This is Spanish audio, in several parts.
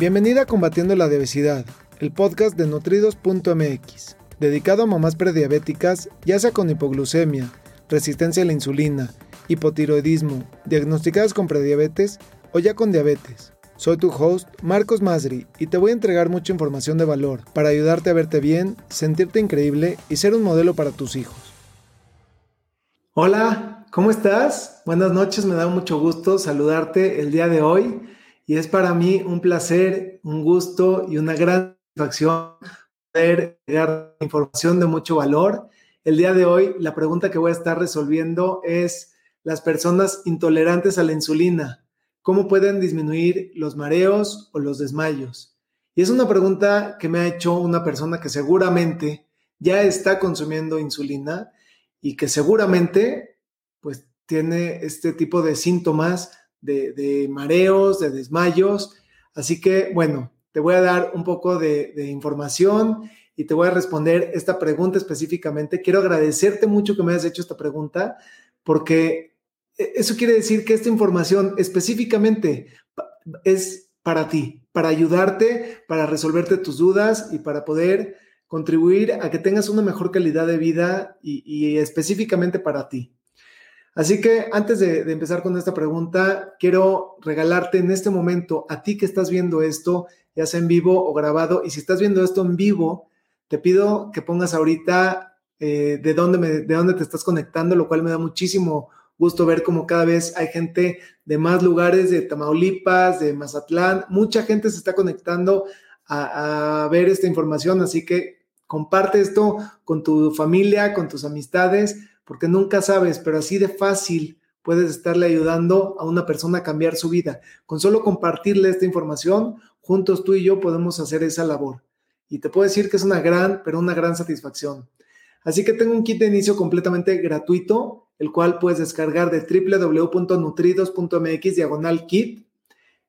Bienvenida a Combatiendo la Obesidad, el podcast de nutridos.mx, dedicado a mamás prediabéticas, ya sea con hipoglucemia, resistencia a la insulina, hipotiroidismo, diagnosticadas con prediabetes o ya con diabetes. Soy tu host, Marcos Masri, y te voy a entregar mucha información de valor para ayudarte a verte bien, sentirte increíble y ser un modelo para tus hijos. Hola, ¿cómo estás? Buenas noches, me da mucho gusto saludarte el día de hoy y es para mí un placer, un gusto y una gran satisfacción poder dar información de mucho valor. El día de hoy la pregunta que voy a estar resolviendo es las personas intolerantes a la insulina, ¿cómo pueden disminuir los mareos o los desmayos? Y es una pregunta que me ha hecho una persona que seguramente ya está consumiendo insulina y que seguramente pues tiene este tipo de síntomas de, mareos, de desmayos. Así que, bueno, te voy a dar un poco de, información y te voy a responder esta pregunta específicamente. Quiero agradecerte mucho que me hayas hecho esta pregunta porque e, eso quiere decir que esta información específicamente es para ti, para ayudarte, para resolverte tus dudas y para poder contribuir a que tengas una mejor calidad de vida y específicamente para ti. Así que antes de, empezar con esta pregunta, quiero regalarte en este momento a ti que estás viendo esto, ya sea en vivo o grabado, y si estás viendo esto en vivo, te pido que pongas ahorita eh, de, dónde de dónde te estás conectando, lo cual me da muchísimo gusto ver cómo cada vez hay gente de más lugares, de Tamaulipas, de Mazatlán, mucha gente se está conectando a ver esta información, así que comparte esto con tu familia, con tus amistades porque nunca sabes, pero así de fácil puedes estarle ayudando a una persona a cambiar su vida. Con solo compartirle esta información, juntos tú y yo podemos hacer esa labor. Y te puedo decir que es una gran, pero una gran satisfacción. Así que tengo un kit de inicio completamente gratuito, el cual puedes descargar de www.nutridos.mx diagonal kit.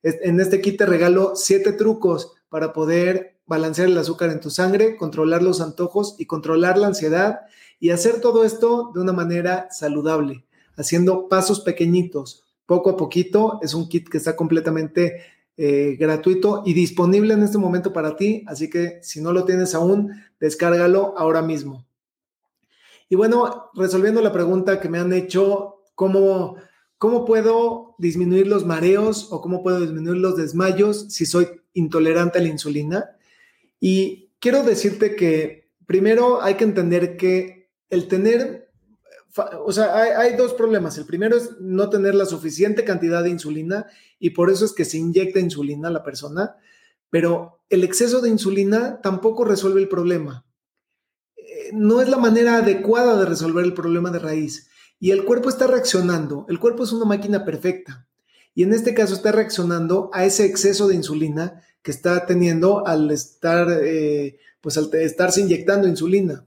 En este kit te regalo siete trucos para poder balancear el azúcar en tu sangre, controlar los antojos y controlar la ansiedad y hacer todo esto de una manera saludable, haciendo pasos pequeñitos, poco a poquito. Es un kit que está completamente eh, gratuito y disponible en este momento para ti, así que si no lo tienes aún, descárgalo ahora mismo. Y bueno, resolviendo la pregunta que me han hecho, ¿cómo, cómo puedo disminuir los mareos o cómo puedo disminuir los desmayos si soy intolerante a la insulina? Y quiero decirte que primero hay que entender que el tener, o sea, hay, dos problemas. El primero es no tener la suficiente cantidad de insulina y por eso es que se inyecta insulina a la persona, pero el exceso de insulina tampoco resuelve el problema. Eh, no es la manera adecuada de resolver el problema de raíz. Y el cuerpo está reaccionando. El cuerpo es una máquina perfecta. Y en este caso está reaccionando a ese exceso de insulina que está teniendo al estar, eh, pues al estarse inyectando insulina.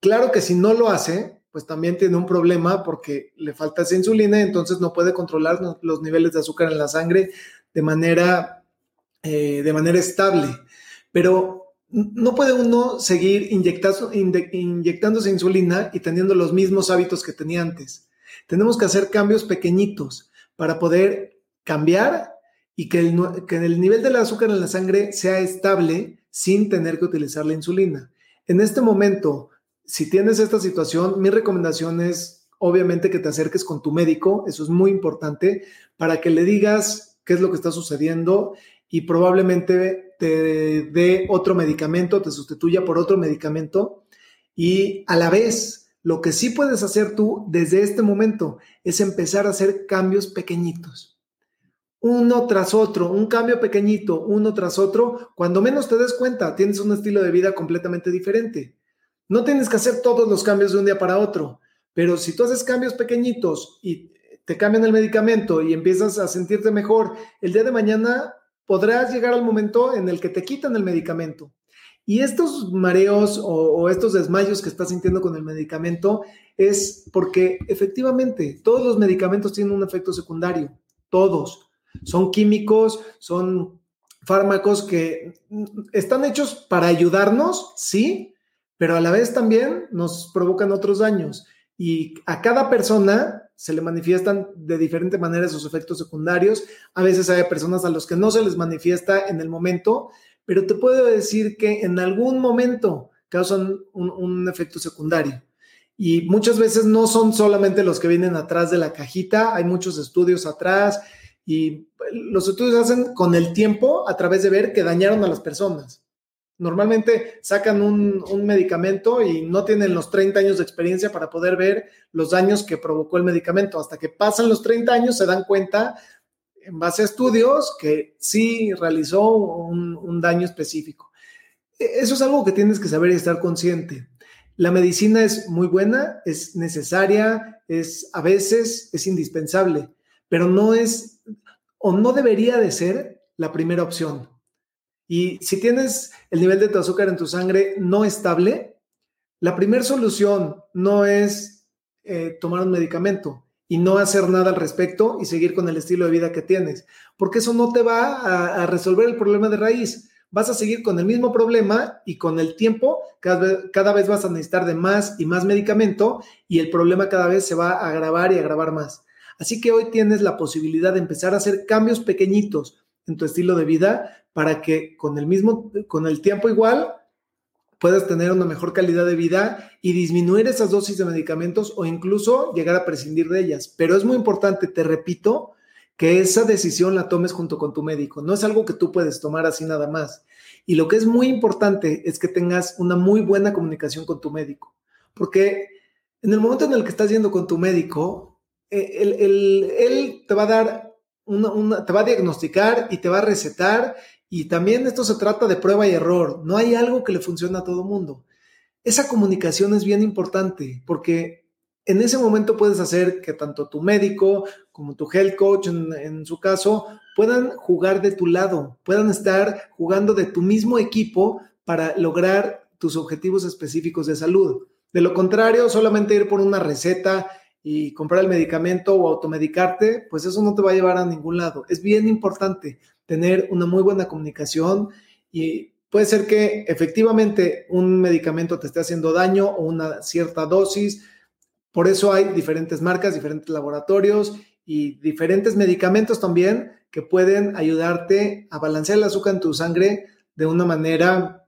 Claro que si no lo hace, pues también tiene un problema porque le falta esa insulina entonces no puede controlar los niveles de azúcar en la sangre de manera, eh, de manera estable. Pero no puede uno seguir inyectándose insulina y teniendo los mismos hábitos que tenía antes. Tenemos que hacer cambios pequeñitos para poder cambiar y que el, que el nivel del azúcar en la sangre sea estable sin tener que utilizar la insulina. En este momento, si tienes esta situación, mi recomendación es obviamente que te acerques con tu médico, eso es muy importante, para que le digas qué es lo que está sucediendo y probablemente te dé otro medicamento, te sustituya por otro medicamento y a la vez lo que sí puedes hacer tú desde este momento es empezar a hacer cambios pequeñitos. Uno tras otro, un cambio pequeñito, uno tras otro, cuando menos te des cuenta, tienes un estilo de vida completamente diferente. No tienes que hacer todos los cambios de un día para otro, pero si tú haces cambios pequeñitos y te cambian el medicamento y empiezas a sentirte mejor, el día de mañana podrás llegar al momento en el que te quitan el medicamento. Y estos mareos o, estos desmayos que estás sintiendo con el medicamento es porque efectivamente todos los medicamentos tienen un efecto secundario, todos. Son químicos, son fármacos que están hechos para ayudarnos, sí, pero a la vez también nos provocan otros daños. Y a cada persona se le manifiestan de diferente manera sus efectos secundarios. A veces hay personas a los que no se les manifiesta en el momento, pero te puedo decir que en algún momento causan un, efecto secundario. Y muchas veces no son solamente los que vienen atrás de la cajita, hay muchos estudios atrás y los estudios hacen con el tiempo a través de ver que dañaron a las personas. Normalmente sacan un, medicamento y no tienen los 30 años de experiencia para poder ver los daños que provocó el medicamento. Hasta que pasan los 30 años se dan cuenta, en base a estudios, que sí realizó un, un daño específico. E, eso es algo que tienes que saber y estar consciente. La medicina es muy buena, es necesaria, es a veces es indispensable, pero no es o no debería de ser la primera opción. Y si tienes el nivel de tu azúcar en tu sangre no estable, la primera solución no es eh, tomar un medicamento y no hacer nada al respecto y seguir con el estilo de vida que tienes, porque eso no te va a, resolver el problema de raíz. Vas a seguir con el mismo problema y con el tiempo cada vez, vas a necesitar de más y más medicamento y el problema cada vez se va a agravar y agravar más. Así que hoy tienes la posibilidad de empezar a hacer cambios pequeñitos en tu estilo de vida para que con el mismo, con el tiempo igual, puedas tener una mejor calidad de vida y disminuir esas dosis de medicamentos o incluso llegar a prescindir de ellas. Pero es muy importante, te repito, que esa decisión la tomes junto con tu médico. No es algo que tú puedes tomar así nada más. Y lo que es muy importante es que tengas una muy buena comunicación con tu médico. Porque en el momento en el que estás yendo con tu médico, eh, él, te va a dar una, te va a diagnosticar y te va a recetar y también esto se trata de prueba y error. No hay algo que le funcione a todo mundo. Esa comunicación es bien importante porque en ese momento puedes hacer que tanto tu médico como tu health coach, en, su caso, puedan jugar de tu lado, puedan estar jugando de tu mismo equipo para lograr tus objetivos específicos de salud. De lo contrario, solamente ir por una receta y comprar el medicamento o automedicarte, pues eso no te va a llevar a ningún lado. Es bien importante tener una muy buena comunicación y puede ser que efectivamente un medicamento te esté haciendo daño o una cierta dosis. Por eso hay diferentes marcas, diferentes laboratorios y diferentes medicamentos también que pueden ayudarte a balancear el azúcar en tu sangre de una manera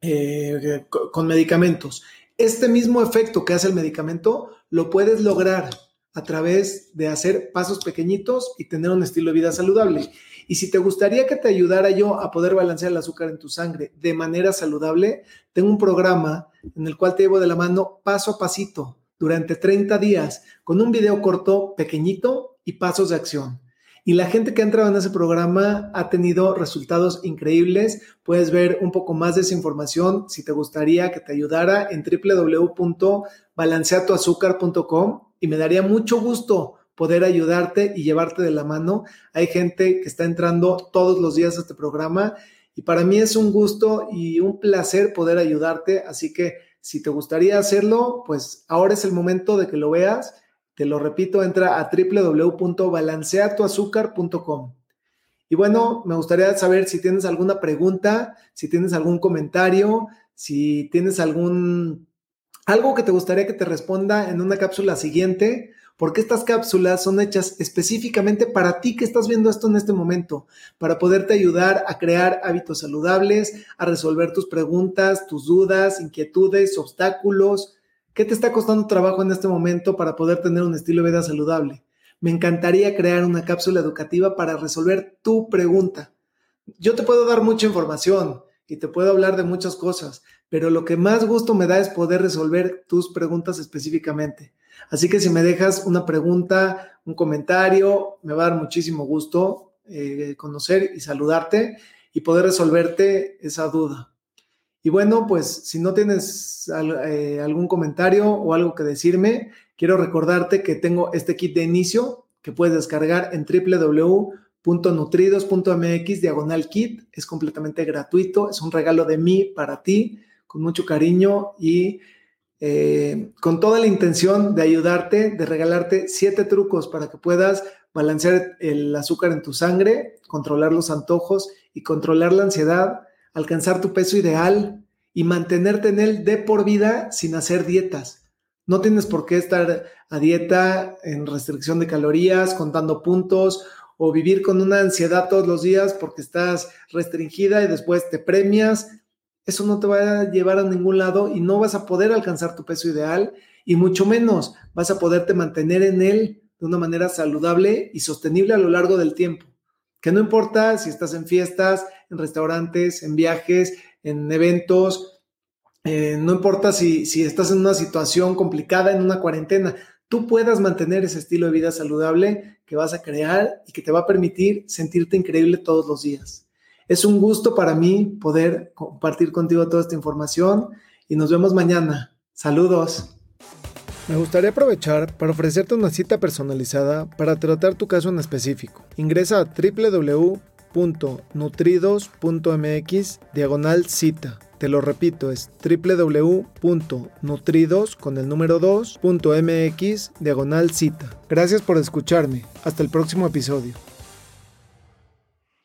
eh, con medicamentos. Este mismo efecto que hace el medicamento lo puedes lograr a través de hacer pasos pequeñitos y tener un estilo de vida saludable. Y si te gustaría que te ayudara yo a poder balancear el azúcar en tu sangre de manera saludable, tengo un programa en el cual te llevo de la mano paso a pasito durante 30 días con un video corto, pequeñito y pasos de acción. Y la gente que ha entrado en ese programa ha tenido resultados increíbles. Puedes ver un poco más de esa información si te gustaría que te ayudara en www.balanceatoazúcar.com y me daría mucho gusto poder ayudarte y llevarte de la mano. Hay gente que está entrando todos los días a este programa y para mí es un gusto y un placer poder ayudarte. Así que si te gustaría hacerlo, pues ahora es el momento de que lo veas. Te lo repito, entra a www.balanceatoazúcar.com. Y bueno, me gustaría saber si tienes alguna pregunta, si tienes algún comentario, si tienes algún algo que te gustaría que te responda en una cápsula siguiente porque estas cápsulas son hechas específicamente para ti que estás viendo esto en este momento, para poderte ayudar a crear hábitos saludables, a resolver tus preguntas, tus dudas, inquietudes, obstáculos. ¿Qué te está costando trabajo en este momento para poder tener un estilo de vida saludable? Me encantaría crear una cápsula educativa para resolver tu pregunta. Yo te puedo dar mucha información y te puedo hablar de muchas cosas, pero lo que más gusto me da es poder resolver tus preguntas específicamente. Así que si me dejas una pregunta, un comentario, me va a dar muchísimo gusto eh, conocer y saludarte y poder resolverte esa duda. Y bueno, pues si no tienes eh, algún comentario o algo que decirme, quiero recordarte que tengo este kit de inicio que puedes descargar en www.nutridos.mx diagonal kit. Es completamente gratuito, es un regalo de mí para ti, con mucho cariño y eh, con toda la intención de ayudarte, de regalarte siete trucos para que puedas balancear el azúcar en tu sangre, controlar los antojos y controlar la ansiedad, alcanzar tu peso ideal y mantenerte en él de por vida sin hacer dietas. No tienes por qué estar a dieta, en restricción de calorías, contando puntos o vivir con una ansiedad todos los días porque estás restringida y después te premias. Eso no te va a llevar a ningún lado y no vas a poder alcanzar tu peso ideal y mucho menos vas a poderte mantener en él de una manera saludable y sostenible a lo largo del tiempo. Que no importa si estás en fiestas, en restaurantes, en viajes, en eventos, eh, no importa si, estás en una situación complicada, en una cuarentena, tú puedas mantener ese estilo de vida saludable que vas a crear y que te va a permitir sentirte increíble todos los días. Es un gusto para mí poder compartir contigo toda esta información y nos vemos mañana. Saludos. Me gustaría aprovechar para ofrecerte una cita personalizada para tratar tu caso en específico. Ingresa a www.nutridos.mx diagonal cita. Te lo repito, es www.nutridos con el número 2.mx diagonal cita. Gracias por escucharme. Hasta el próximo episodio.